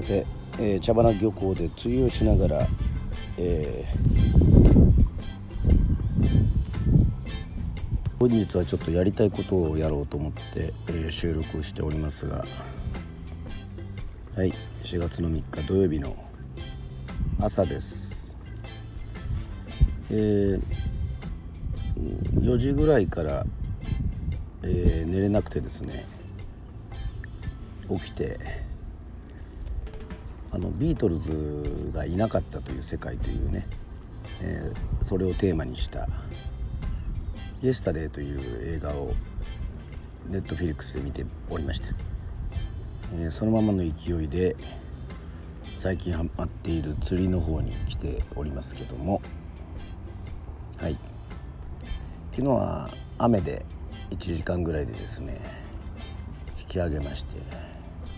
さて、えー、茶花漁港で釣りをしながら、えー、本日はちょっとやりたいことをやろうと思って、えー、収録しておりますがはい4月の3日土曜日の朝です。えー、4時ぐらいから、えー、寝れなくてですね起きてあのビートルズがいなかったという世界というね、えー、それをテーマにした「イエスタデー」という映画をネットフィリックスで見ておりまして、えー、そのままの勢いで最近ハマっている釣りの方に来ておりますけどもはい。昨日は雨で1時間ぐらいでですね引き上げまして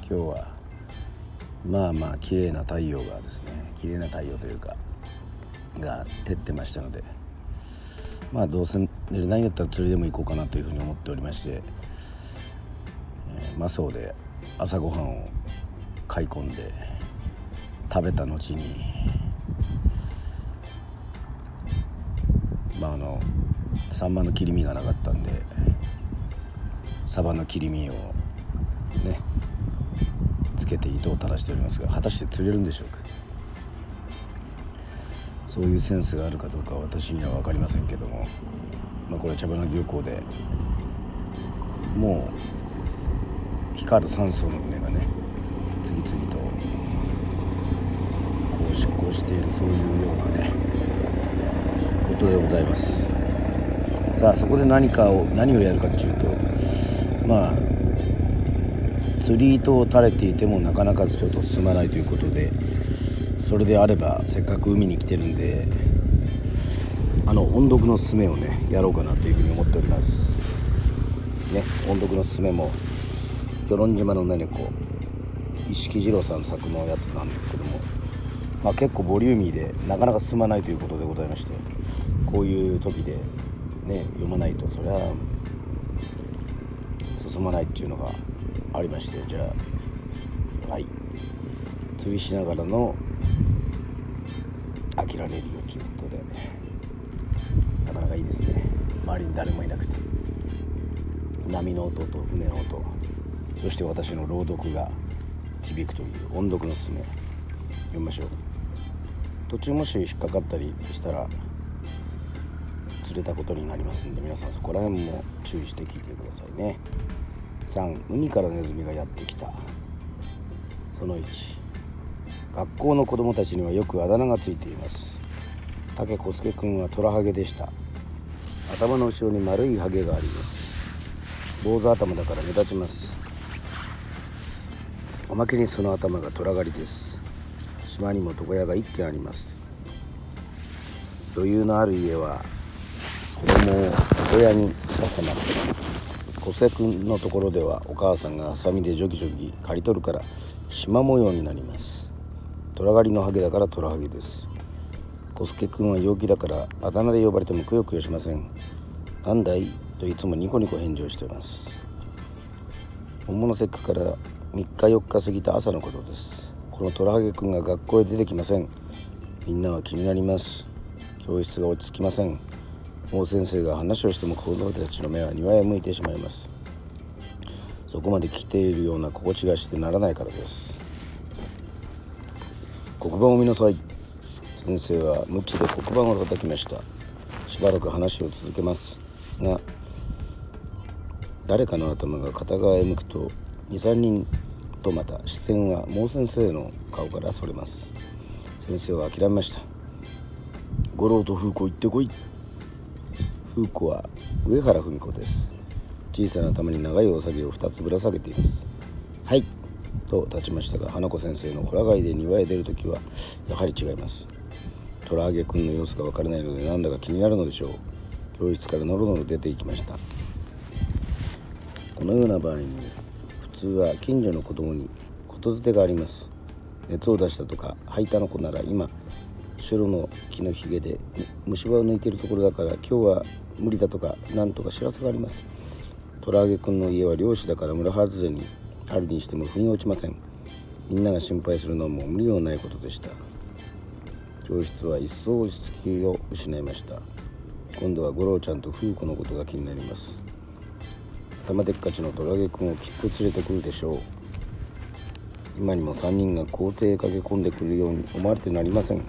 今日はまあまあ綺麗な太陽がですね綺麗な太陽というかが照ってましたのでまあどうせ寝れないんだったら釣りでも行こうかなというふうに思っておりまして、えー、マソーで朝ごはんを買い込んで食べた後にまああのサンマの切り身がなかったんでサバの切り身をねつけて糸を垂らしておりますが果たして釣れるんでしょうか？そういうセンスがあるかどうか私には分かりませんけども、まあ、これ茶花漁港でもう光る酸素の船がね次々とこう出航しているそういうようなねことでございます。さあそこで何かを何をやるかっていうとまあ釣り糸を垂れていてもなかなかちょっと進まないということでそれであればせっかく海に来てるんであの音読のすすめをねやろうかなというふうに思っております。ね音読のすすめも与論島のねこ石木二郎さん作のやつなんですけども、まあ、結構ボリューミーでなかなか進まないということでございましてこういう時でね読まないとそれは進まないっていうのがありましてじゃあはい。釣りしながらの飽きられるよということでなかなかいいですね。周りに誰もいなくて波の音と船の音そして私の朗読が響くという音読のすすめ。読みましょう。途中もし引っかかったりしたら釣れたことになりますんで皆さんそこら辺も注意して聞いてくださいね。3海からネズミがやってきた。その1学校の子供たちにはよくあだ名がついています。竹小助君はトラハゲでした。頭の後ろに丸いハゲがあります。坊主頭だから目立ちます。おまけにその頭が虎狩りです。島にも床屋が1軒あります。余裕のある家は子供を親にさせます。小瀬君のところではお母さんがハサミでジョギジョギ刈り取るから縞模様になります。虎狩りのハゲだから虎ハゲです。小助君は陽気だからあだ名で呼ばれてもくよくよしません。なんだいといつもニコニコ返事をしています。本物節句から3日4日過ぎた朝のことです。この虎ハゲ君が学校へ出てきません。みんなは気になります。教室が落ち着きません。王先生が話をしても子供たちの目は庭へ向いてしまいます。そこまで来ているような心地がしてならないからです。黒板を見なさい。先生は無知で黒板を叩きました。しばらく話を続けます。が誰かの頭が片側へ向くと23人とまた視線は毛先生の顔からそれます。先生は諦めました。五郎と風子行ってこい。風子は上原文子です。小さな頭に長いお酒を2つぶら下げています。はい。と立ちましたが花子先生のホラ貝で庭へ出るときはやはり違います。虎揚げくんの様子が分からないのでなんだか気になるのでしょう。教室からのろのろ出ていきました。このような場合に普通は近所の子供に言づてがあります。熱を出したとか吐いたの子なら今シュロの木のひげで虫歯を抜いてるところだから今日は無理だとかなんとか知らせがあります。虎揚げくんの家は漁師だから村外れに春にしても腑に落ちません。みんなが心配するのも無理のないことでした。教室は一層落ち着きを失いました。今度は五郎ちゃんと風子のことが気になります。頭でっかちのドラゲ君をきっと連れてくるでしょう。今にも3人が校庭へ駆け込んでくるように思われてなりません。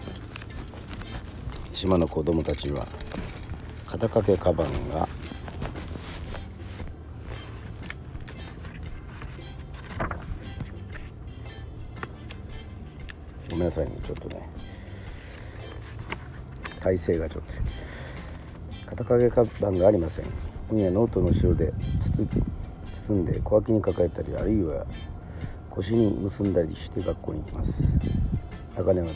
島の子供たちは肩掛けカバンがごめんなさいねちょっとね。体勢がちょっと肩掛けカバンがありません。今夜ノートの後ろで包んで小脇に抱えたりあるいは腰に結んだりして学校に行きます。中根は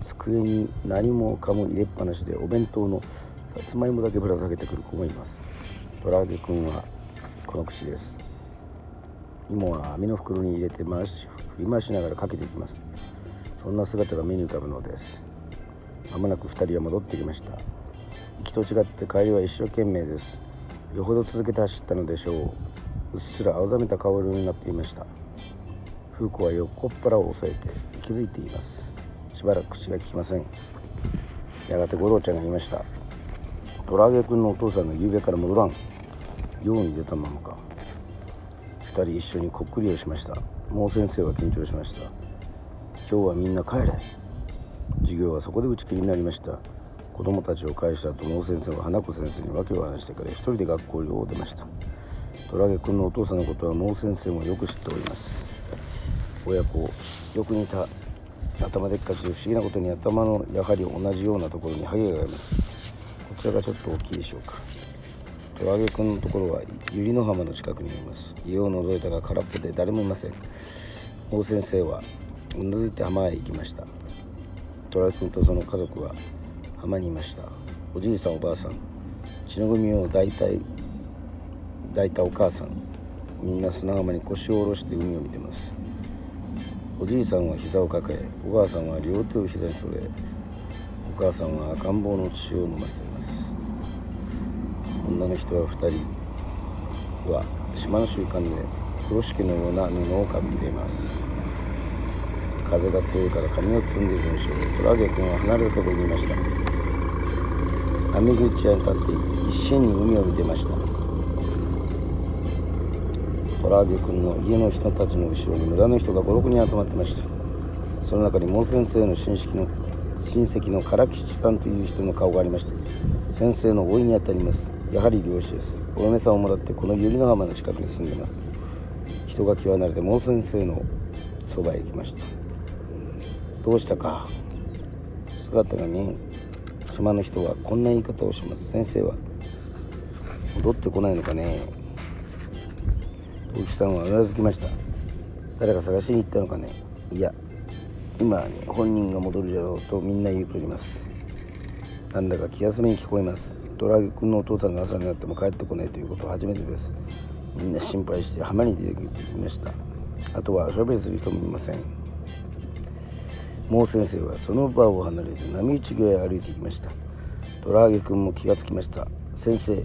机に何もかも入れっぱなしでお弁当のさつまいもだけぶら下げてくる子もいます。トラゲ君はこの口です。芋は網の袋に入れて回し振り回しながらかけていきます。そんな姿が目に浮かぶのです。まもなく2人は戻ってきました。行きと違って帰りは一生懸命です。よほど続けて走ったのでしょう。うっすら青ざめた顔色になっていました。風子は横っ腹を押さえて気づいています。しばらく口が利きません。やがて五郎ちゃんが言いました。ドラゲ君のお父さんが夕べから戻らん。ように出たままか。2人一緒にこっくりをしました。もう先生は緊張しました。今日はみんな帰れ。授業はそこで打ち切りになりました。子供たちを返した後も先生は花子先生に訳を話してから一人で学校を出ました。トラゲ君のお父さんのことはもう先生もよく知っております。親子よく似た頭でっかちで不思議なことに頭のやはり同じようなところにハゲがあります。こちらがちょっと大きいでしょうか。トラゲ君のところは百合の浜の近くにいます。家を覗いたが空っぽで誰もいません。王先生はうなずいて浜へ行きました。トラゲ君とその家族は浜にいました。おじいさんおばあさん。血の組を抱いた抱いたお母さん。みんな砂浜に腰を下ろして海を見てます。おじいさんは膝を抱えおばあさんは両手を膝に添えお母さんは赤ん坊の血を飲ませています。女の人は2人は島の習慣で風呂敷のような布をかぶっています。風が強いから髪を包んでいるでしょうトラゲ君は離れたところにいました。網口屋に立って一心に海を見てました。トラゲ君の家の人たちの後ろに村の人が56人集まってました。その中に門先生の親戚の親戚の唐吉さんという人の顔がありました。先生の老いにあたります。やはり漁師です。お嫁さんをもらってこの百合の浜の近くに住んでます。人が際なれて門先生のそばへ行きました。どうしたか。姿が見えん。島の人はこんな言い方をします。先生は戻ってこないのかね。さんはうなずきました。誰か探しに行ったのかね。いや今ね本人が戻るじゃろうとみんな言うとおります。なんだか気休めに聞こえます。ドラゲ君のお父さんが朝になっても帰ってこないということは初めてです。みんな心配して浜に出てきました。あとはおしゃべりする人もいません。もう先生はその場を離れて波打ち際へ歩いてきました。ドラハゲ君も気がつきました。先生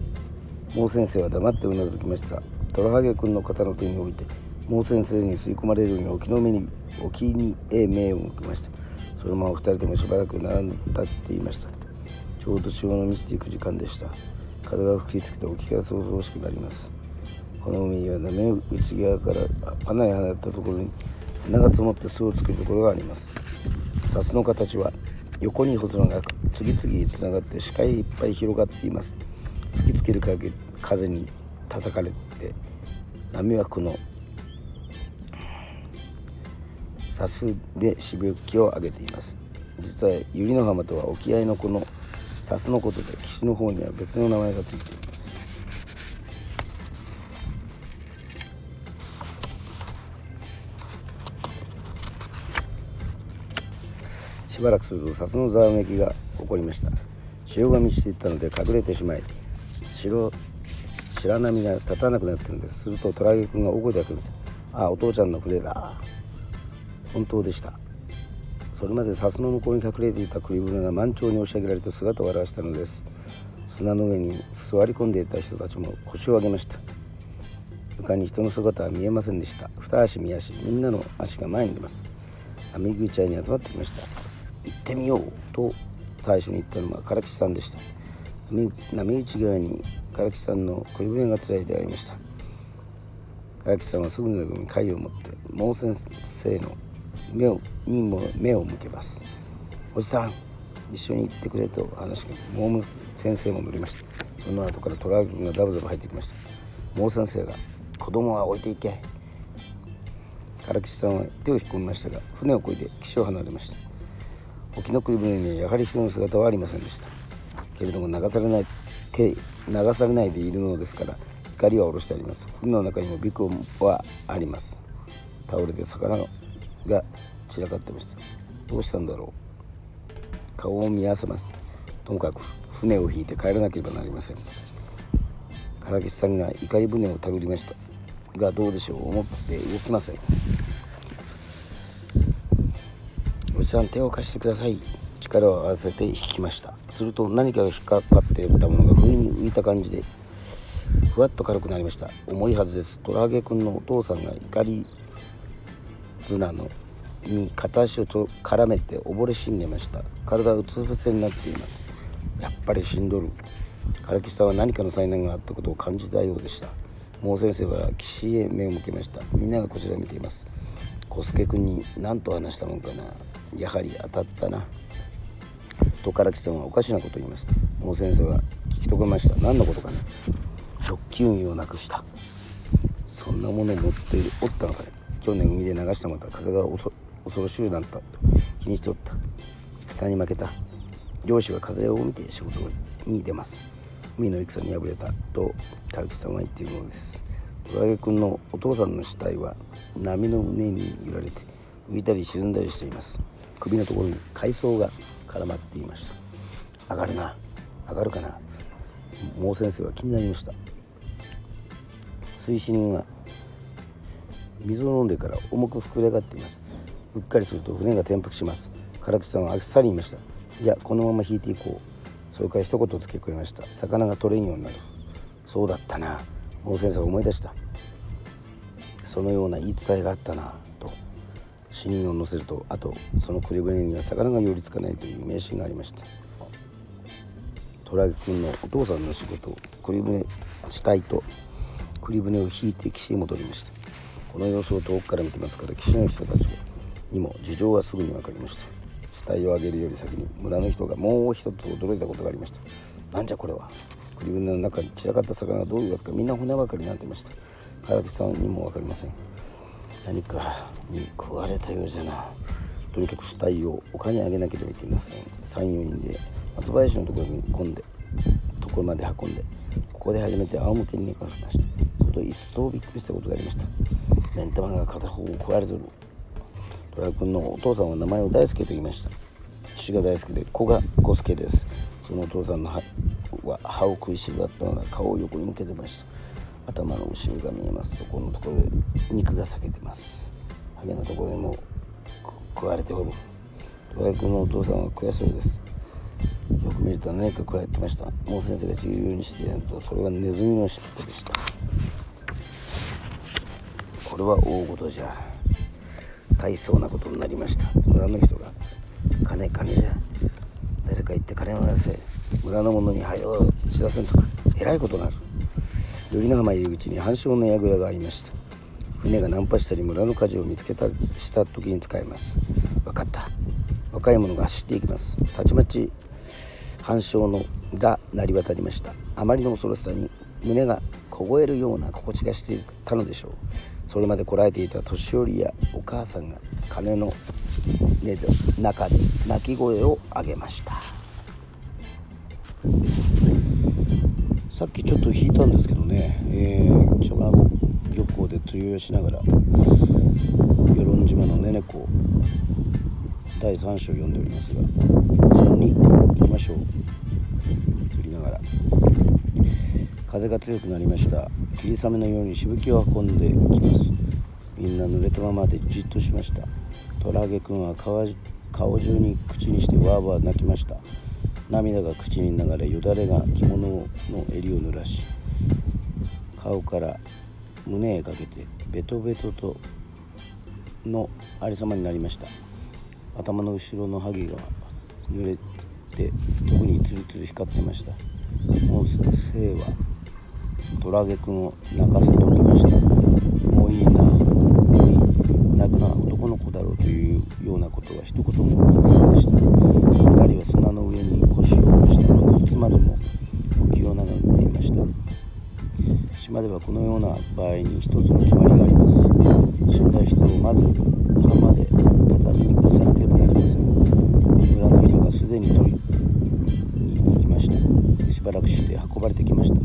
もう先生は黙ってうなずきました。ドラハゲ君の肩の手に置いてもう先生に吸い込まれるように沖の目に沖にへ目を向きました。そのまま二人ともしばらく並んで立っていました。ちょうど潮の満ちていく時間でした。風が吹きつけて沖が想像しくなります。この海には波内側からかなり離れたところに砂が積もって巣を作るところがあります。砂の形は横に細長く次々つながって視界いっぱい広がっています。吹きつける風に叩かれて波はこの砂州でしぶきを上げています。実は百合の浜とは沖合のこの砂州のことで岸の方には別の名前がついています。しばらくすると砂州のざわめきが起こりました。潮が満ちていったので隠れてしまい白白波が立たなくなったんです。するとトラゲ君が大声で開けましたああお父ちゃんの船だ。本当でした。それまで砂の向こうに隠れていた栗船が満潮に押し上げられて姿を現したのです。砂の上に座り込んでいた人たちも腰を上げました。床に人の姿は見えませんでした。二足三足みんなの足が前に出ます。波口屋に集まってきました。行ってみようと最初に言ったのは唐木さんでした。波打ち側に唐木さんの小舟がつらいでありました。唐木さんはすぐに貝を持って毛先生の目をにも目を向けます。おじさん一緒に行ってくれと話しかけ毛先生も乗りました。その後からトラックがダブダブ入ってきました。毛先生が「子供は置いていけ」唐吉さんは手を引っ込みましたが船をこいで岸を離れました。沖の国船にはやはり人の姿はありませんでした。けれども流されない手流されないでいるのですから怒りは下ろしてあります。船の中にもビクはあります。倒れて魚が散らかってました。どうしたんだろう。顔を見合わせます。ともかく船を引いて帰らなければなりません。唐岸さんが怒り船を手繰りました。がどうでしょう。思って動きません。おじさん手を貸してください。力を合わせて引きました。すると何かが引っかかっていたものが不意に浮いた感じでふわっと軽くなりました。重いはずです。トラゲ君のお父さんが怒り綱のに片足をと絡めて溺れ死んでました。体はうつ伏せになっています。やっぱり死んどる。唐木さんは何かの災難があったことを感じたようでした。毛先生は岸へ目を向けました。みんながこちらを見ています。小助君に何と話したもんかな。やはり当たったな。と唐木さんはおかしなこと言います。毛先生は聞き止めました。何のことかな直球儀をなくした。そんなものを持っている。おったのかね。去年海で流したまた風が恐ろしゅうなった。と気にしておった。戦に負けた。漁師は風を見て仕事に出ます。海の戦に敗れた。と唐木さんは言っているのです。トラゲ君のお父さんの死体は波の上に揺られて浮いたり沈んだりしています。首のところに海藻が絡まっていました。上がるな。上がるかな。毛先生は気になりました。水深は水を飲んでから重く膨れ上がっています。うっかりすると船が転覆します。唐木さんはあっさり言いました。いやこのまま引いていこう。それから一言付け加えました。魚が取れんようになる。そうだったな。もう先生は思い出した。そのような言い伝えがあったな。死人を乗せるとあとそのクリ船には魚が寄りつかないという迷信がありました。トラギ君のお父さんの仕事クリ船死体とクリ船を引いて岸へ戻りました。この様子を遠くから見てますから岸の人たちにも事情はすぐに分かりました。死体を上げるより先に村の人がもう一つ驚いたことがありました。なんじゃこれは？クリ船の中に散らかった魚がどういうわけかみんな骨ばかりになってました。唐木さんにも分かりません。何かに食われたようじゃな。とにかく死体を丘に上げなければいけません。34人で松林のところに込んでところまで運んでここで初めて仰向けに寝かせましたそれと一層びっくりしたことがありました。目ん玉が片方を食われとる。トラ君のお父さんは名前を大輔と言いました。父が大好きで子が小助です。そのお父さんの歯は歯を食いしばったのが顔を横に向けてました。頭の後ろが見えます。とこのところで肉が裂けてます。ハゲのところにも食われておる。トラ君のお父さんは悔しそうです。よく見ると何かこうやってました。もう先生がちぎるようにしているとそれはネズミの尻尾でした。これは大事じゃ大層なことになりました。村の人が「金金じゃ。誰か行って金を鳴らせ。村の者に早う知らせんとか。えらいことになる」頼の浜入り口に半鐘の櫓がありました。船がナンパしたり村の火事を見つけたりした時に使えます。分かった。若い者が走っていきます。たちまち半鐘のが鳴り渡りました。あまりの恐ろしさに胸が凍えるような心地がしていたのでしょう。それまでこらえていた年寄りやお母さんが鐘の音の中で泣き声を上げました。さっきちょっと引いたんですけどね、えー、茶碗漁港で釣りをしながら与論島のねねこ第3章読んでおりますがその2行きましょう。釣りながら。風が強くなりました。霧雨のようにしぶきを運んできます。みんな濡れたままでじっとしました。トラゲ君は顔中に口にしてわーわー泣きました。涙が口に流れよだれが着物の襟を濡らし顔から胸へかけてベトベトとのありさまになりました。頭の後ろのハゲが濡れて特にツルツル光ってました。もう生はトラゲ君を泣かせておきました。このような場合に一つの決まりがあります。死んだ人をまず浜で畳に移さなければなりません。村の人がすでに取りに行きました。しばらくして運ばれてきました。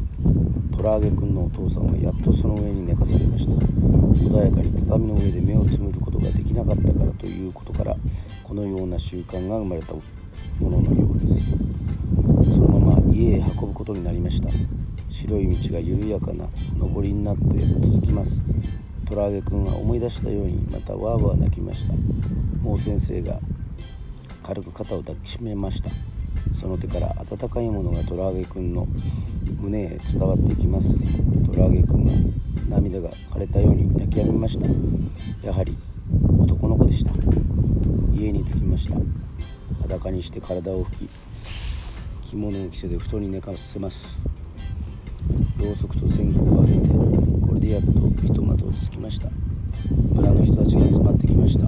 トラーゲ君のお父さんはやっとその上に寝かされました。穏やかに畳の上で目をつむることができなかったからということからこのような習慣が生まれたもののようです。そのまま家へ運ぶことになりました。白い道が緩やかな上りになって続きます。トラーゲ君は思い出したようにまたわーわー泣きました。もう先生が軽く肩を抱きしめました。その手から温かいものがトラーゲ君の胸へ伝わっていきます。トラーゲ君が涙が枯れたように泣き止みました。やはり男の子でした。家に着きました。裸にして体を拭き着物を着せて布団に寝かせます。ろうそくと線香をあげてこれでやっとひとまず落ち着きました。村の人たちが集まってきました。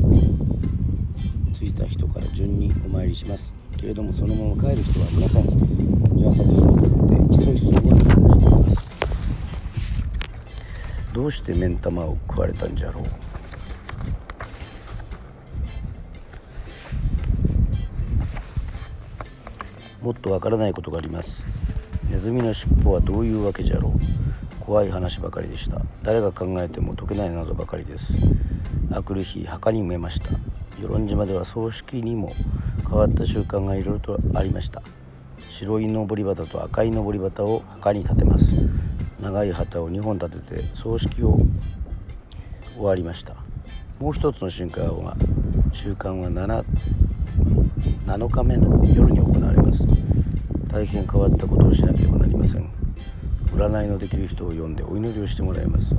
着いた人から順にお参りします。けれどもそのまま帰る人はいません。庭先に残ってひそひそに眠っています。どうして目ん玉を食われたんじゃろう。もっとわからないことがあります。ネズミの尻尾はどういうわけじゃろう？怖い話ばかりでした。誰が考えても解けない謎ばかりです。あくる日墓に埋めました。与論島では葬式にも変わった習慣がいろいろとありました。白い登り旗と赤い登り旗を墓に立てます。長い旗を2本立てて葬式を終わりました。もう一つの瞬間は習慣は 7, 7日目の夜に行われます。大変変わったことをしなければなりません。占いのできる人を呼んでお祈りをしてもらいます。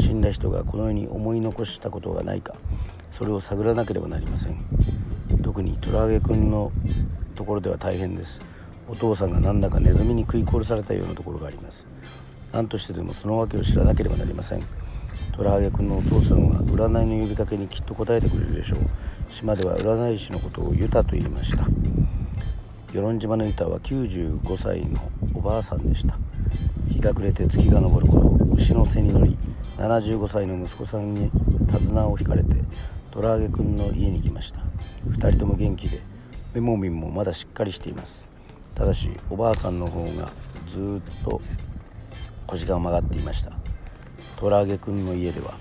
死んだ人がこの世に思い残したことがないかそれを探らなければなりません。特にトラゲ君のところでは大変です。お父さんがなんだかネズミに食い殺されたようなところがあります。何としてでもその訳を知らなければなりません。トラハゲ君のお父さんは占いの呼びかけにきっと答えてくれるでしょう。島では占い師のことをユタと言いました。与論島のユタは95歳のおばあさんでした。日が暮れて月が昇る頃牛の背に乗り75歳の息子さんに手綱を引かれてトラハゲ君の家に来ました。2人とも元気でメモミンもまだしっかりしています。ただしおばあさんの方がずっと腰が曲がっていました。トラゲ君の家では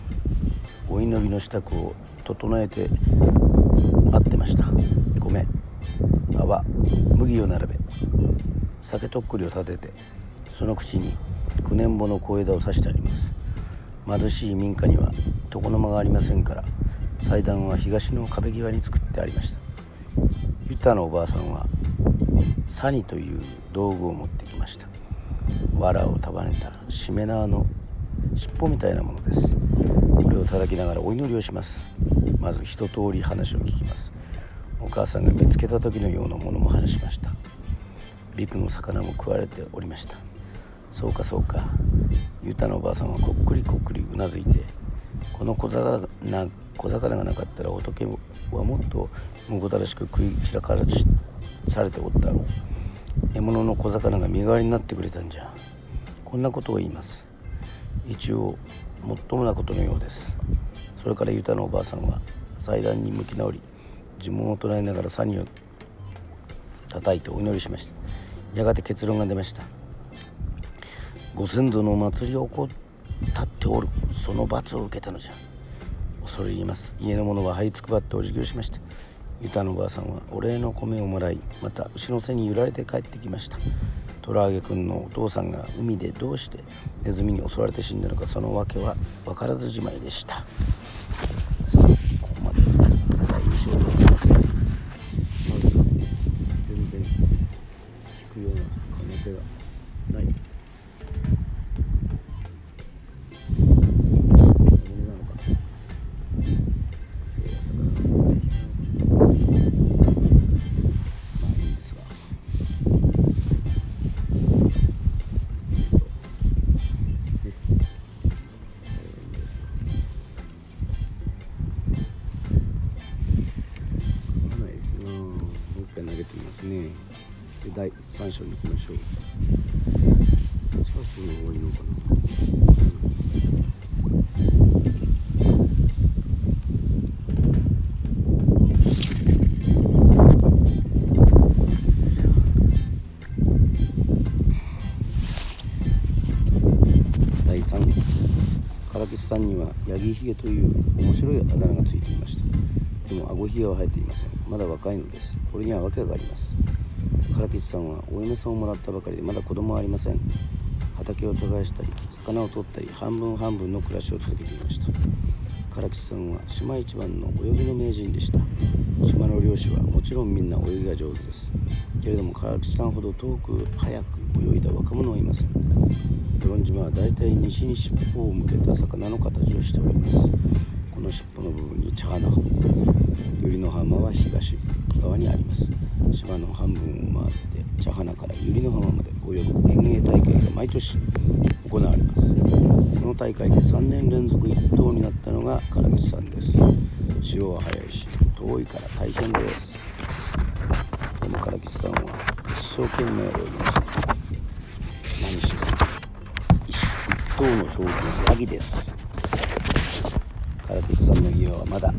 お祈りの支度を整えて待ってました。泡麦を並べ酒とっくりを立ててその口に九年穂の小枝を刺してあります。貧しい民家には床の間がありませんから祭壇は東の壁際に作ってありました。ユタのおばあさんはサニという道具を持ってきました。藁を束ねたしめ縄の尻尾みたいなものです。これを叩きながらお祈りをします。まず一通り話を聞きます。お母さんが見つけた時のようなものも話しました。ビクの魚も食われておりました。そうかそうか。ユタのおばあさんはこっくりこっくりうなずいてこの小魚な小魚がなかったら仏はもっとむごたらしく食い散らかされておったろう。獲物の小魚が身代わりになってくれたんじゃ。こんなことを言います。一応もっともなことのようです。それからユタのおばあさんは祭壇に向き直り呪文を唱えながらサニを叩いてお祈りしました。やがて結論が出ました。ご先祖のお祭りを行っておる。その罰を受けたのじゃ。恐れ入ります。家の者は這いつくばってお辞儀をしました。ユタのおばあさんはお礼の米をもらいまた牛の背に揺られて帰ってきました。トラーゲ君のお父さんが海でどうしてネズミに襲われて死んだのかその訳は分からずじまいでした。さあここまで。第2章 Thank you. ヤギヒゲという面白いあだ名がついていました。でも顎ひげは生えていません。まだ若いのです。これには訳があります。唐吉さんはお嫁さんをもらったばかりでまだ子供はありません。畑を耕したり魚を取ったり半分半分の暮らしを続けていました。唐吉さんは島一番の泳ぎの名人でした。島の漁師はもちろんみんな泳ぎが上手です。けれども唐吉さんほど遠く早く泳いだ若者はいません。与論島はだいたい西に尻尾を向けた魚の形をしております。この尻尾の部分に茶花浜百合の浜は東側にあります。島の半分を回って茶花から百合の浜まで泳ぐ遠泳大会が毎年行われます。この大会で3年連続1等になったのが唐口さんです。潮は速いし遠いから大変です。でも唐口さんは一生懸命泳ぎました。何しろ一等の賞金はヤギです。唐口さんの家はまだ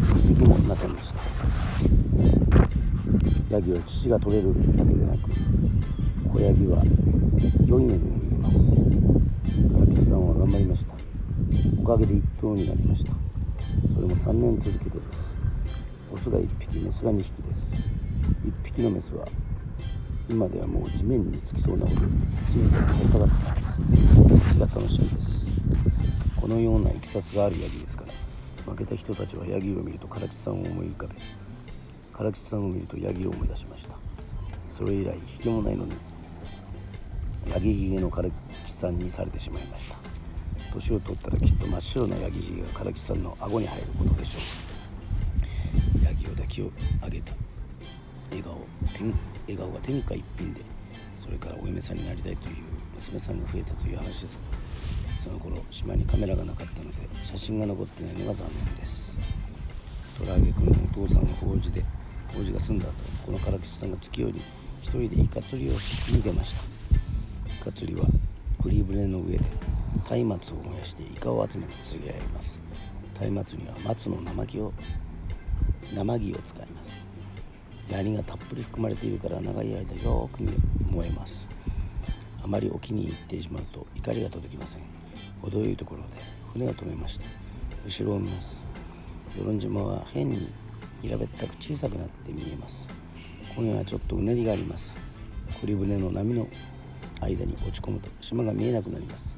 一匹もいました。ヤギは乳が取れるだけでなく子ヤギは良い値でも入れます。唐吉さんは頑張りました。おかげで一頭になりました。それも3年続けてです。オスが1匹メスが2匹です。1匹のメスは今ではもう地面につきそうなほど人生が垂れ下がってい。ますが楽しみです。このようないきさつがあるヤギですから負けた人たちはヤギを見ると唐吉さんを思い浮かべ唐吉さんを見るとヤギを思い出しました。それ以来ひげもないのにヤギひげの唐吉さんにされてしまいました。年を取ったらきっと真っ白なヤギひげが唐吉さんの顎に入ることでしょう。ヤギを抱き上げた。笑顔。笑顔が天下一品でそれからお嫁さんになりたいという娘さんが増えたという話です。その頃島にカメラがなかったので写真が残ってないのが残念です。虎揚君のお父さんが法事で法事が済んだ後この唐吉さんが月夜に一人でイカ釣りをしに出ました。イカ釣りはクリーブレの上で松明を燃やしてイカを集めて釣り合います。松明には松の生木を生木を使います。槍がたっぷり含まれているから長い間よく燃えます。あまり沖に行ってしまうと怒りが届きません。程よいところで船を止めました。後ろを見ます。与論島は変に平べったく小さくなって見えます。今夜はちょっとうねりがあります。栗船の波の間に落ち込むと島が見えなくなります。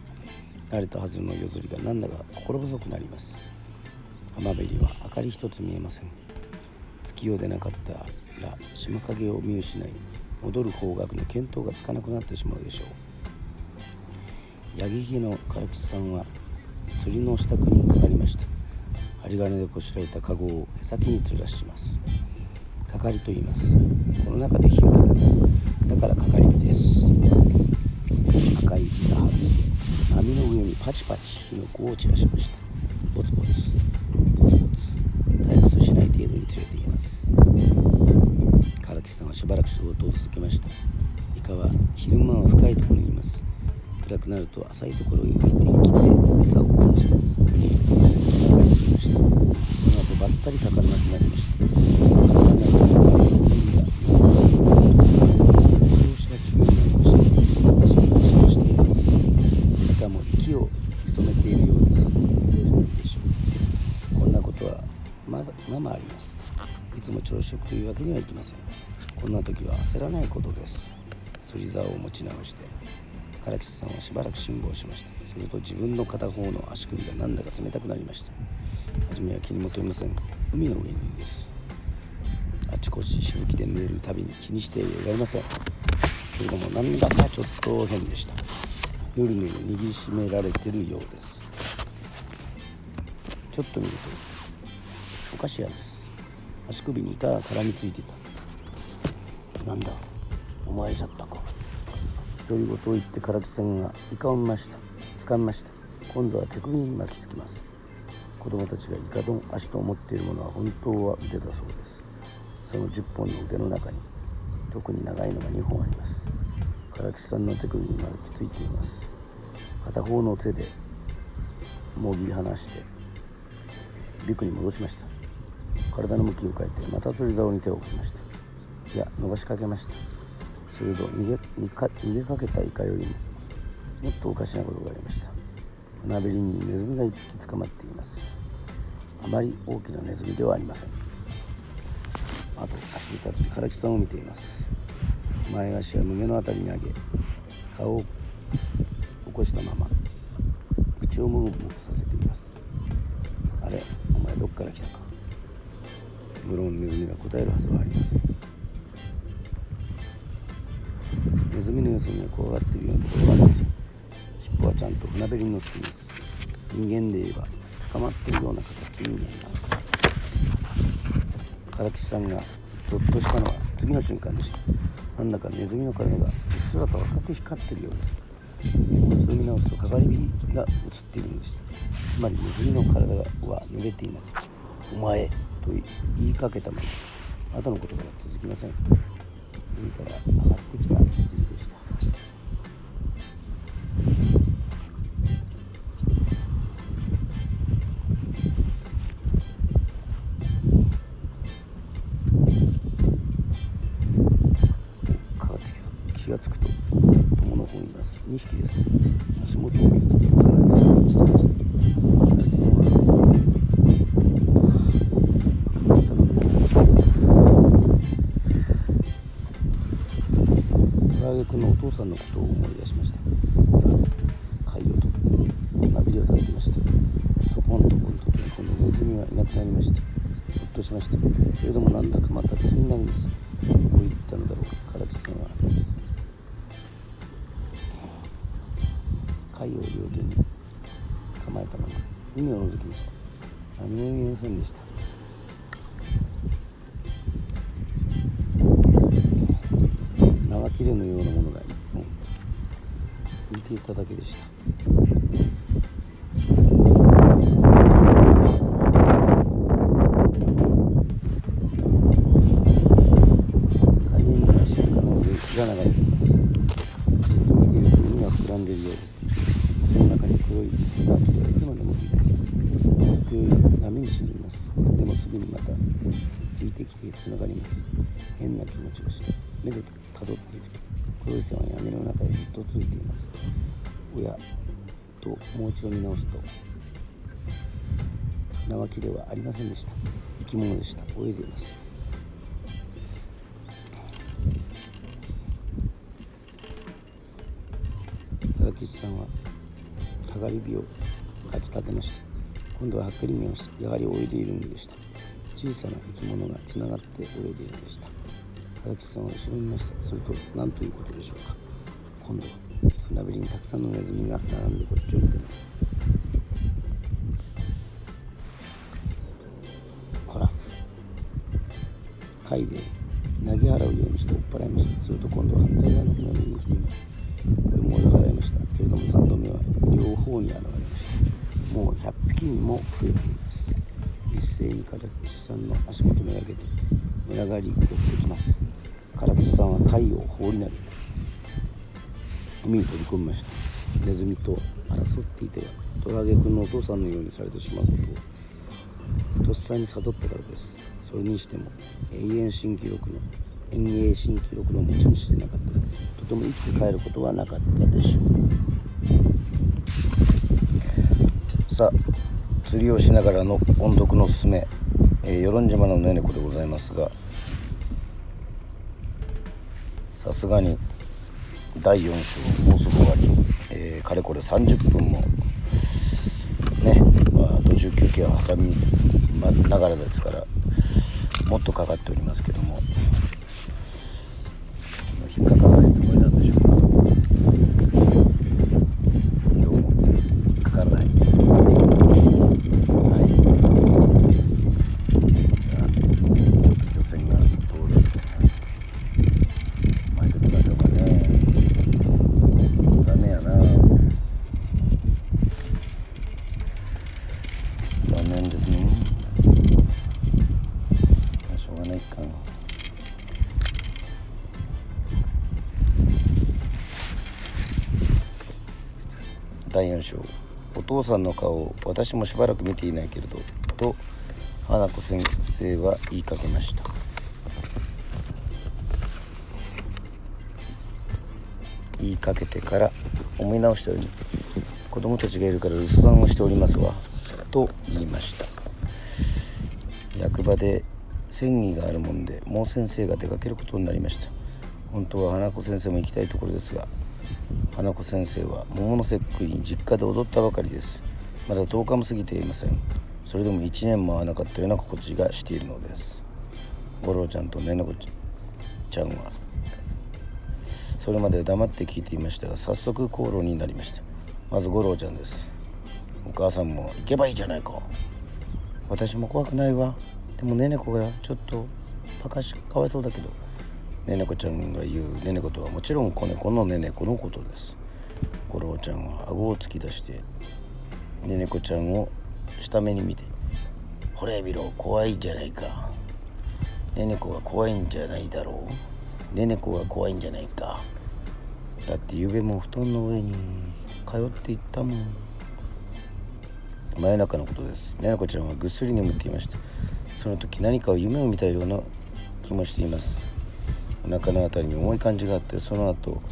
慣れたはずの夜釣りがなんだか心細くなります。浜辺には明かり一つ見えません。月夜でなかったら島影を見失い戻る方角の見当がつかなくなってしまうでしょう。八木木の唐吉さんは釣りの支度にかかりました。針金でこしらえた籠をへ先に吊らします。係と言います。この中で火を食べます。だから係火です。赤い火が外れ波の上にパチパチ火の粉を散らしました。ボツボツ。ボツボツ。退屈しない程度に釣れています。唐木さんはしばらく仕事を続けました。イカは昼間は深いところにいます。暗くなると浅いところへ浮いてきて餌を探します。その後ばったりかからなくなりましたも息を潜めているようですどうしてでしょうこんなことはまざままありますいつも朝食というわけにはいきません。こんな時は焦らないことです。釣り竿を持ち直して唐吉さんはしばらく辛抱しましたすると自分の片方の足首がなんだか冷たくなりました。初めは気にも留めません海の上にいるです。あちこちしぶきで濡れるたびに気にしていられません。けれどもなんだかちょっと変でした。ぬるぬる握りしめられてるようです。ちょっと見るとおかしいやつです。足首にイカが絡みついてた。なんだお前じゃったか。独り言を言って唐木さんがイカを見ました掴みました今度は手首に巻きつきます子供たちがイカの足と思っているものは本当は腕だそうです。その10本の腕の中に特に長いのが2本あります。唐木さんの手首に巻きついています。片方の手でもぎ離してビクに戻しました。体の向きを変えてまた釣り竿に手を置きました。いや伸ばしかけました。すると逃げ逃げかけたイカよりももっとおかしなことがありました。船べりにネズミが1匹捕まっています。あまり大きなネズミではありません。あと足に立って唐木さんを見ています。前足は胸の辺りに上げ顔を起こしたまま口をもぐもぐさせています。あれお前どっから来たか。無論ネズミが答えるはずはありませんネズミの様子には怖がっているようなところがありません尻尾はちゃんと船べりに乗っています人間で言えば捕まっているような形に見えます唐吉さんがゾッとしたのは次の瞬間でしたなんだかネズミの体が姿を赤く光っているようですもう一度見直すとかかり火が映っているんですつまりネズミの体は濡れていますお前と言いかけたまま後の言葉が続きません。海から上がってきた。ませんでした。生き物でした。泳いでいます。高岸さんはかがり火をかき立てました。今度ははっきり見ましたやはり泳いでいるんでした。小さな生き物がつながって泳いでいるんでした。高岸さんは後ろに見ました。すると何ということでしょうか。今度は船べりにたくさんのネズミが並んでこっちを見ています。貝で投げ払うようにして追っ払いましたす。ると今度は反対側の船に来ています。これも追い払いました。けれども3度目は両方に現れました。もう100匹にも増えています。一斉に唐吉さんの足元めがけて群がり寄ってきます唐吉さんは貝を放り投げて海に飛び込みました。ネズミと争っていてはトラゲ君のお父さんのようにされてしまうことをとっさに悟ったからです。それにしても永遠新記録の遠泳新記録の持ち主でなかったらとても生きて帰ることはなかったでしょう。さあ釣りをしながらの音読のすすめ、えー、与論島のねねこでございますがさすがに第4章もうすぐ終わり、えー、かれこれ30分もね、まあ、途中休憩を挟みながらですからもっとかかっておりますけども。引っかからないつもりなんでしさんの顔を私もしばらく見ていないけれどと花子先生は言いかけました。言いかけてから思い直したように子供たちがいるから留守番をしておりますわと言いました。役場で戦議があるもんでもう先生が出かけることになりました。本当は花子先生も行きたいところですが花子先生は桃の節句に実家で踊ったばかりです。まだ10日も過ぎていません。それでも1年も会わなかったような心地がしているのです。五郎ちゃんとねなこちゃんは。それまで黙って聞いていましたが早速口論になりました。まず五郎ちゃんです。お母さんも行けばいいじゃないか。私も怖くないわ。でもねねこがちょっとバカしかわいそうだけど。ねねこちゃんが言うねねことはもちろん子猫のねねこのことです。五郎ちゃんは顎を突き出してねねこちゃんを下目に見て「ほれ見ろ怖いんじゃないか。ねねこが怖いんじゃないだろう。ねねこが怖いんじゃないか。だってゆべも布団の上に通っていったもん。真夜中のことです。ねねこちゃんはぐっすり眠っていましたその時何かを夢を見たような気もしています。お腹の辺りに重い感じがあってその後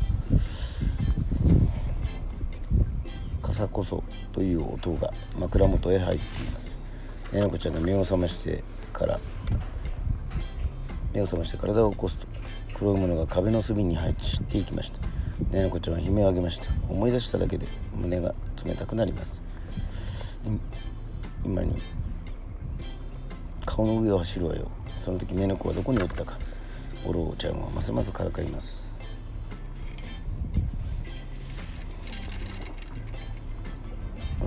カサコソという音が枕元へ入っています。ねなこちゃんが目を覚ましてから目を覚まして体を起こすと黒いものが壁の隅に入って散っていきました。ねなこちゃんは悲鳴を上げました。思い出しただけで胸が冷たくなります。今に顔の上を走るわよ。その時ねねこはどこにおったか。おろちゃんはますますからかいます。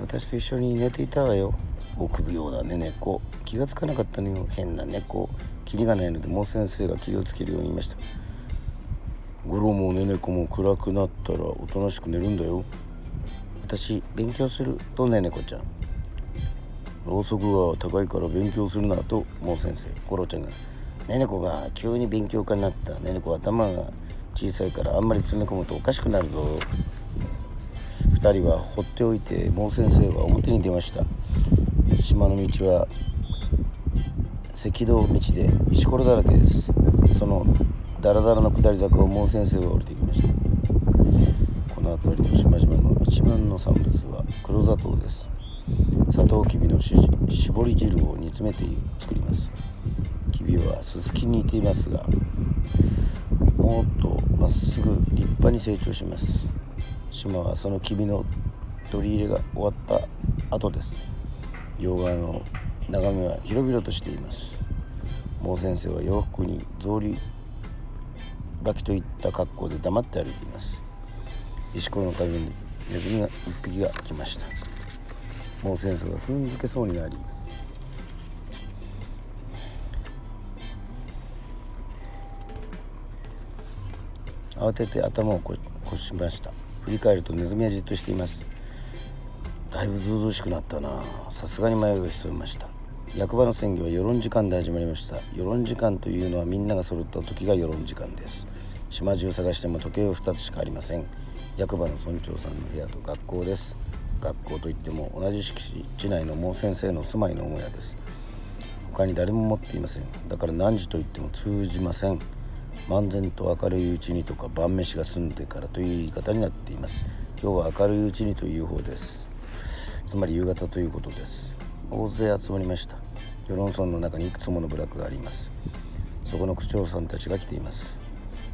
私と一緒に寝ていたわよ。臆病なねねこ気がつかなかったのよ。変な猫。キリがないのでもう先生が気をつけるように言いました。ゴロもねねこも暗くなったらおとなしく寝るんだよ。私勉強するとねねこちゃん。ろうそくは高いから勉強するなともう先生コロちゃんが「ねねこが急に勉強家になった。ねねこ頭が小さいからあんまり詰め込むとおかしくなるぞ」2人は放っておいてもう先生は表に出ました。島の道は赤道道で石ころだらけです。そのダラダラの下り坂をもう先生は降りてきました。この辺りの島々の一番の産物は黒砂糖です。サトウキビの絞り汁を煮詰めて作ります。キビはススキに似ていますがもっとまっすぐ立派に成長します。島はそのキビの取り入れが終わった後です。両側の眺めは広々としています。毛先生は洋服に草履履きといった格好で黙って歩いています。石ころの壁にネズミが一匹が来ました。毛先生は踏んづけそうになり慌てて頭をこしました。振り返るとネズミはじっとしています。だいぶずうずうしくなったな。さすがに迷いが潜みました。役場の選挙は世論時間で始まりました。世論時間というのはみんなが揃った時が世論時間です。島中探しても時計は2つしかありません。役場の村長さんの部屋と学校です。学校といっても同じ敷地内の毛先生の住まいの母屋です。他に誰も持っていません。だから何時と言っても通じません。漫然と明るいうちにとか晩飯が済んでからという言い方になっています。今日は明るいうちにという方です。つまり夕方ということです。大勢集まりました。与論村の中にいくつもの部落があります。そこの区長さんたちが来ています。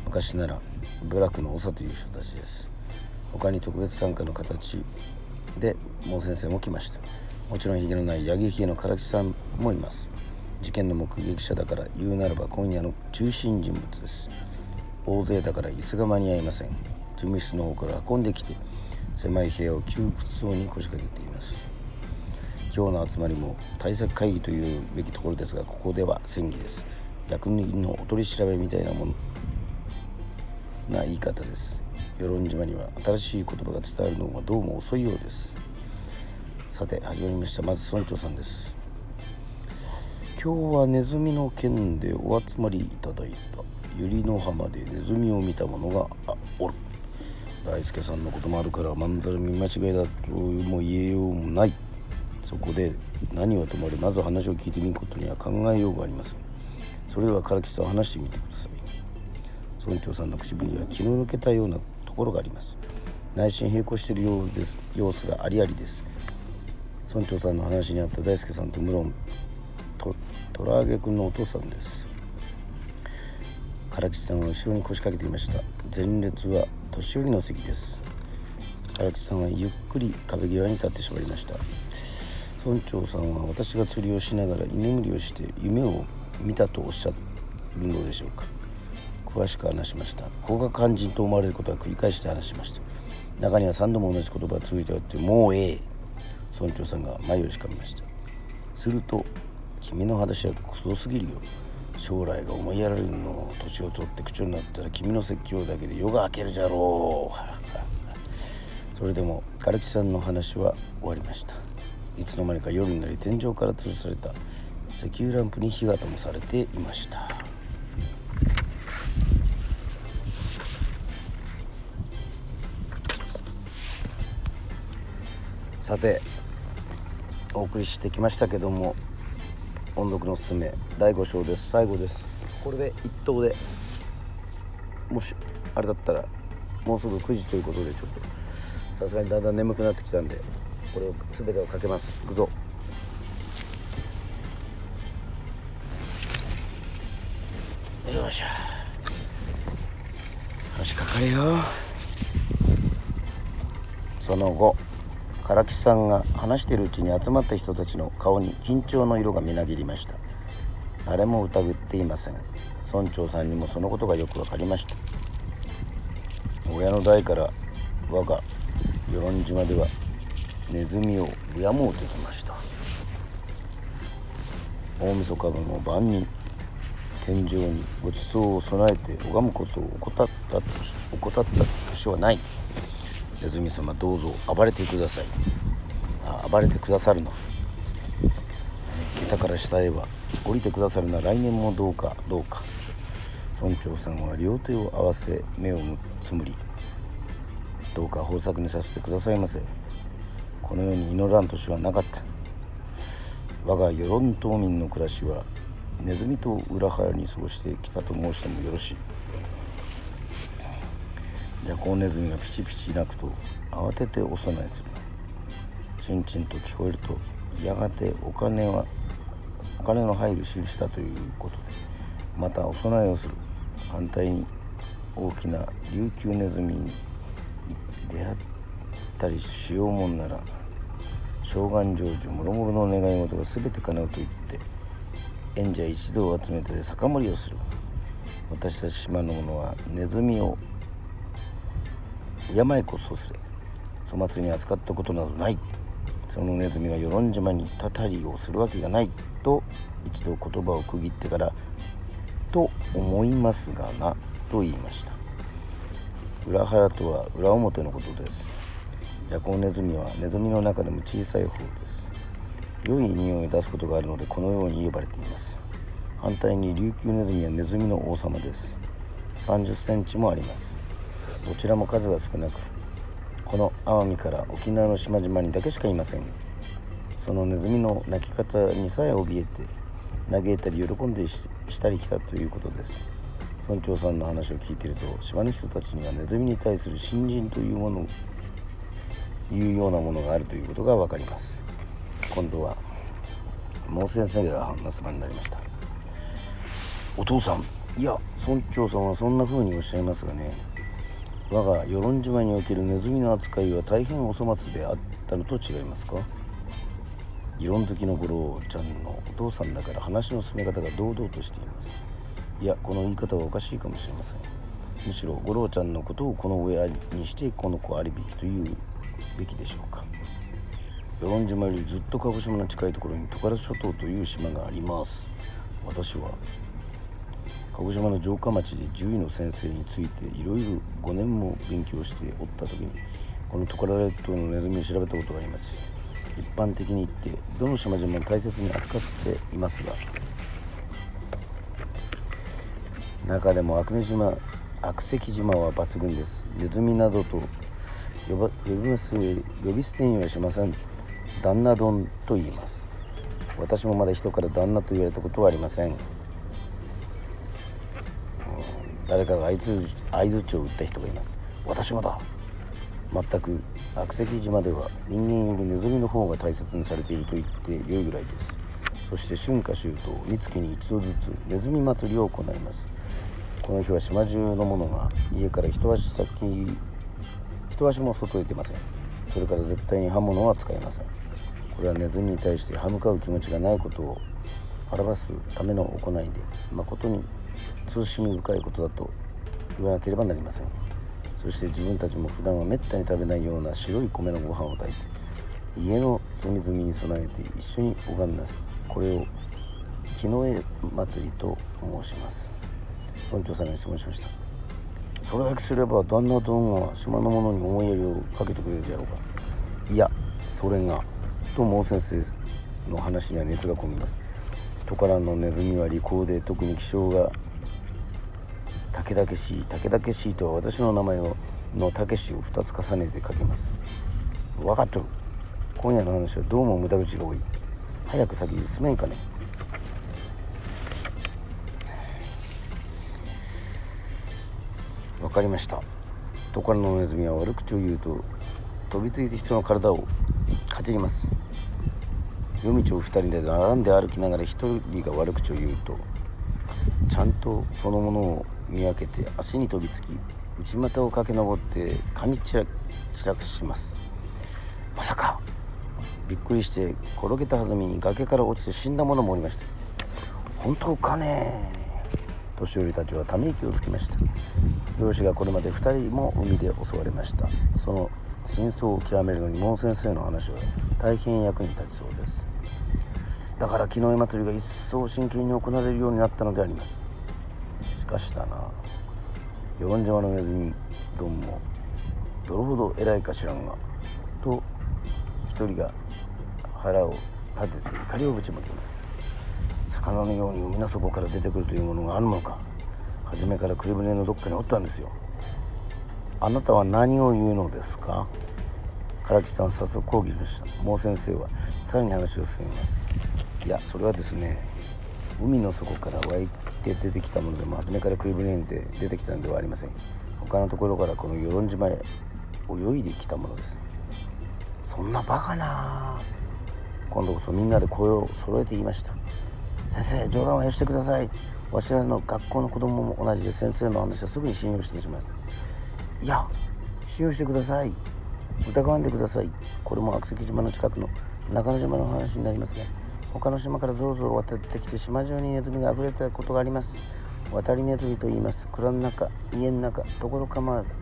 昔なら部落の長という人たちです。他に特別参加の形でもう先生も来ました。もちろんひげのない八木ひげの唐木さんもいます。事件の目撃者だから言うならば今夜の中心人物です。大勢だから椅子が間に合いません。事務室の方から運んできて狭い部屋を窮屈そうに腰掛けています。今日の集まりも対策会議というべきところですがここでは戦議です。役人のお取り調べみたいなものな言い方です。与論島には新しい言葉が伝わるのがどうも遅いようです。さて始まりました。まず村長さんです。今日はネズミの件でお集まりいただいた百合の浜でネズミを見た者がおる。大輔さんのこともあるからまんざら見間違いだとも言えようもない。そこで何はともあれまず話を聞いてみることには考えようがありませんそれでは唐木さん話してみてください。村長さんの唇には気の抜けたようなところがあります。内心並行しているようです様子がありありです。村長さんの話にあった大輔さんと無論と虎揚げ君のお父さんです。唐吉さんは後ろに腰掛けていました。前列は年寄りの席です。唐吉さんはゆっくり壁際に立ってしまいました。村長さんは私が釣りをしながら居眠りをして夢を見たとおっしゃるのでしょうか。詳しく話しました。ここが肝心と思われることは繰り返して話しました。中には3度も同じ言葉が続いておってもうええ。村長さんが眉をしかめました。すると君の話はクソすぎるよ。将来が思いやられるの年を取って口調になったら君の説教だけで夜が明けるじゃろう。それでも唐木さんの話は終わりました。いつの間にか夜になり天井から吊るされた。石油ランプに火が灯されていました。さてお送りしてきましたけども音読のすすめ。第5章です。最後です。これで一等で。もしあれだったらもうすぐ9時ということでちょっと。さすがにだんだん眠くなってきたんでこれを全てをかけます。いくぞ。よいしょ。よしかかれよ。その後。唐木さんが話しているうちに集まった人たちの顔に緊張の色がみなぎりました。誰も疑っていません。村長さんにもそのことがよく分かりました。親の代から我が与論島ではネズミを敬うときました。大晦日の晩に天井にごちそうを備えて拝むことを怠ったと怠った年はない。ネズミ様どうぞ暴れてください。あ暴れてくださるの。下から下へは降りてくださるな来年もどうかどうか。村長さんは両手を合わせ目をつむりどうか豊作にさせてくださいませ。この世に祈らん年はなかった。我が与論島民の暮らしはネズミと裏腹に過ごしてきたと申してもよろしい。ャコウネズミがピチピチ鳴くと慌ててお供えするチンチンと聞こえるとやがてお金はお金の入る印だということでまたお供えをする。反対に大きな琉球ネズミに出会ったりしようもんなら召願成就もろもろの願い事が全て叶うと言って演者一同を集めて酒盛りをする。私たち島の者はネズミを敬いこそすれ粗末に扱ったことなどない。そのネズミが与論島にたたりをするわけがないと一度言葉を区切ってから「と思いますがな」と言いました。裏腹とは裏表のことです。ジャコウネズミはネズミの中でも小さい方です。良い匂いを出すことがあるのでこのように呼ばれています。反対に琉球ネズミはネズミの王様です。30センチもあります。どちらも数が少なくこの奄美から沖縄の島々にだけしかいません。そのネズミの鳴き方にさえ怯えて嘆いたり喜んでしたり来たということです。村長さんの話を聞いていると島の人たちにはネズミに対する信心というものいうようなものがあるということが分かります。今度はもう先生が話す番になりました。お父さんいや村長さんはそんな風におっしゃいますがね我が与論島におけるネズミの扱いは大変お粗末であったのと違いますか？議論好きの五郎ちゃんのお父さんだから話の進め方が堂々としています。いやこの言い方はおかしいかもしれません。むしろ五郎ちゃんのことをこの親にしてこの子ありびきというべきでしょうか。与論島よりずっと鹿児島の近いところにトカラ諸島という島があります。私は鹿児島の城下町で獣医の先生についていろいろ5年も勉強しておった時にこのトカラ列島のネズミを調べたことがあります。一般的に言ってどの島々も大切に扱っていますが中でも阿久根島悪石島は抜群です。ネズミなどと呼ば呼びます呼び捨てにはしません。旦那丼と言います。私もまだ人から旦那と言われたことはありませ、ん、誰かが相づちを打った人がいます。私もだ。全く悪石島では人間よりネズミの方が大切にされていると言って良いぐらいです。そして春夏秋冬三月に一度ずつネズミ祭りを行います。この日は島中の者が家から一足先一足も外へ出ません。それから絶対に刃物は使いません。これはネズミに対して歯向かう気持ちがないことを表すための行いで誠に慎み深いことだと言わなければなりません。そして自分たちも普段はめったに食べないような白い米のご飯を炊いて家の隅々に備えて一緒に拝みます。これを木の絵祭りと申します。村長さんが質問しました。それだけすれば旦那殿が島の者に思いやりをかけてくれるじゃろうか。いやそれがと毛先生の話には熱が込みます。トカランのネズミは利口で特に気性が武々しい武々しいとは私の名前をの武しを2つ重ねて書きます。分かっとる。今夜の話はどうも無駄口が多い。早く先に進めんかね。分かりました。トカラのネズミは悪口を言うと飛びついて人の体をかじります。夜道を2人で並んで歩きながら1人が悪口を言うとちゃんとそのものを見分けて足に飛びつき内股を駆け上って噛み散らくします。まさかびっくりして転げたはずみに崖から落ちて死んだ者もおりました。本当かね？年寄りたちはため息をつきました。漁師がこれまで2人も海で襲われました。その真相を極めるのに門先生の話は大変役に立ちそうです。だから木の絵祭りが一層真剣に行われるようになったのであります。しかしだな。与論島のネズミどんもどれほど偉いか知らんがと一人が腹を立てて怒りをぶちまけます。魚のように海の底から出てくるというものがあるのか初めからクリ船のどっかにおったんですよ。あなたは何を言うのですか？唐木さん早速講義でした。もう先生はさらに話を進めます。いやそれはですね海の底から湧いて出てきたものでも初めからクリブレンで出てきたのではありません。他のところからこの与論島へ泳いできたものです。そんなバカな。今度こそみんなで声を揃えて言いました。先生冗談はよしてください。わしらの学校の子供も同じで先生の話はすぐに信用してしまいます。いや信用してください。疑わんでください。これも悪石島の近くの中之島の話になりますが他の島からぞろぞろ渡ってきて島中にネズミが溢れたことがあります。渡りネズミと言います。蔵の中家の中ところ構わず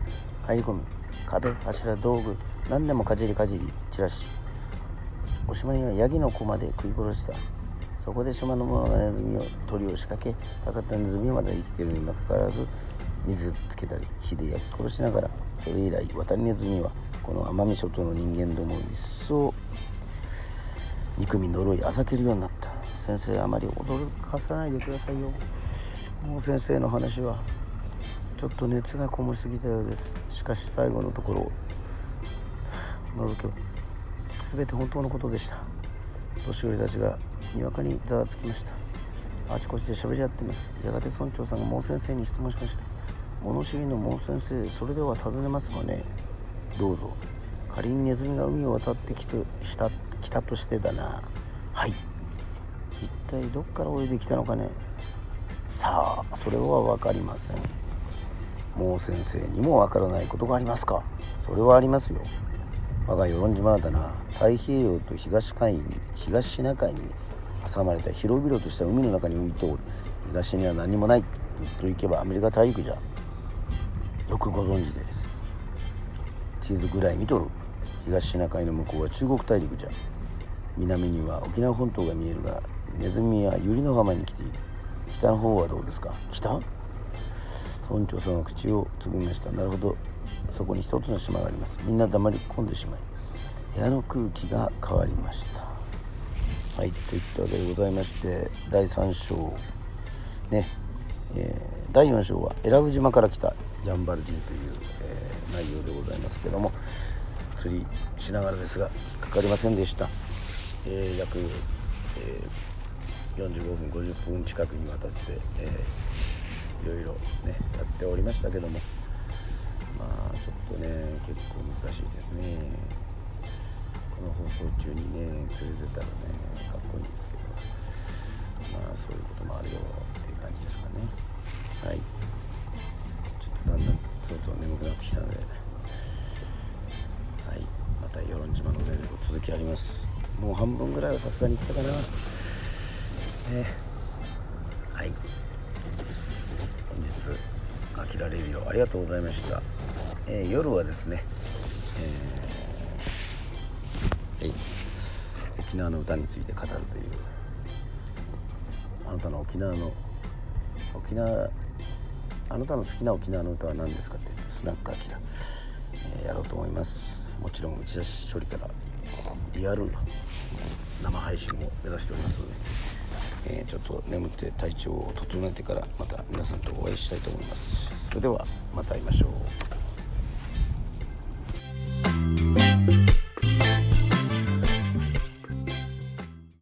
入り込み壁柱道具何でもかじりかじり散らしおしまいにはヤギの子まで食い殺した。そこで島の者がネズミを鳥を仕掛けたかったネズミはまだ生きているにもかかわらず水つけたり火で焼き殺しながらそれ以来渡りネズミはこの奄美諸島の人間どもを一層憎み呪いあざけるようになった。先生あまり驚かさないでくださいよ。もう先生の話はちょっと熱がこもりすぎたようです。しかし最後のところを除けば全て本当のことでした。年寄りたちがにわかにざわつきました。あちこちで喋り合ってます。やがて村長さんがもう先生に質問しました。物知りのもう先生それでは尋ねますがね。どうぞ。仮にネズミが海を渡ってきとした。来たとしてだな。はい。一体どっから泳いできたのかね。さあそれは分かりません。もう先生にも分からないことがありますか。それはありますよ。我が与論島だな。太平洋と東海東シナ海に挟まれた広々とした海の中に浮いておる。東には何もない。と行けばアメリカ大陸じゃ。よくご存知です。地図ぐらい見とる。東シナ海の向こうは中国大陸じゃ。南には沖縄本島が見えるがネズミは百合の浜に来ている。北の方はどうですか？北？村長さんは口をつぐみました。なるほど。そこに一つの島があります。みんな黙り込んでしまい部屋の空気が変わりました。はいといったわけでございまして第3章。ね、えー、第4章は選ぶ島から来たヤンバルジンという、えー、内容でございますけども。釣りしながらですが引っかかりませんでした、えー、約、えー、45分50分近くにわたって、えー、いろいろねやっておりましたけどもまあちょっとね結構難しいですね。この放送中にね釣れてたらねかっこいいんですけどまあそういうこともあるよっていう感じですかね。はい。ちょっとだんだんそろそろ眠くなってきたので。はい。また与論島のね続きあります。もう半分ぐらいはさすがにいったかな。ね。はい。本日あきらレビューありがとうございました、えー、夜はですね、えー、はい、沖縄の歌について語るという。あなたの沖縄の沖縄あなたの好きな沖縄の歌は何ですかってスナックアキラ、え、やろうと思います。もちろん打ち出し処理からリアル生配信を目指しておりますので、えー、ちょっと眠って体調を整えてからまた皆さんとお会いしたいと思います。それではまた会いましょう。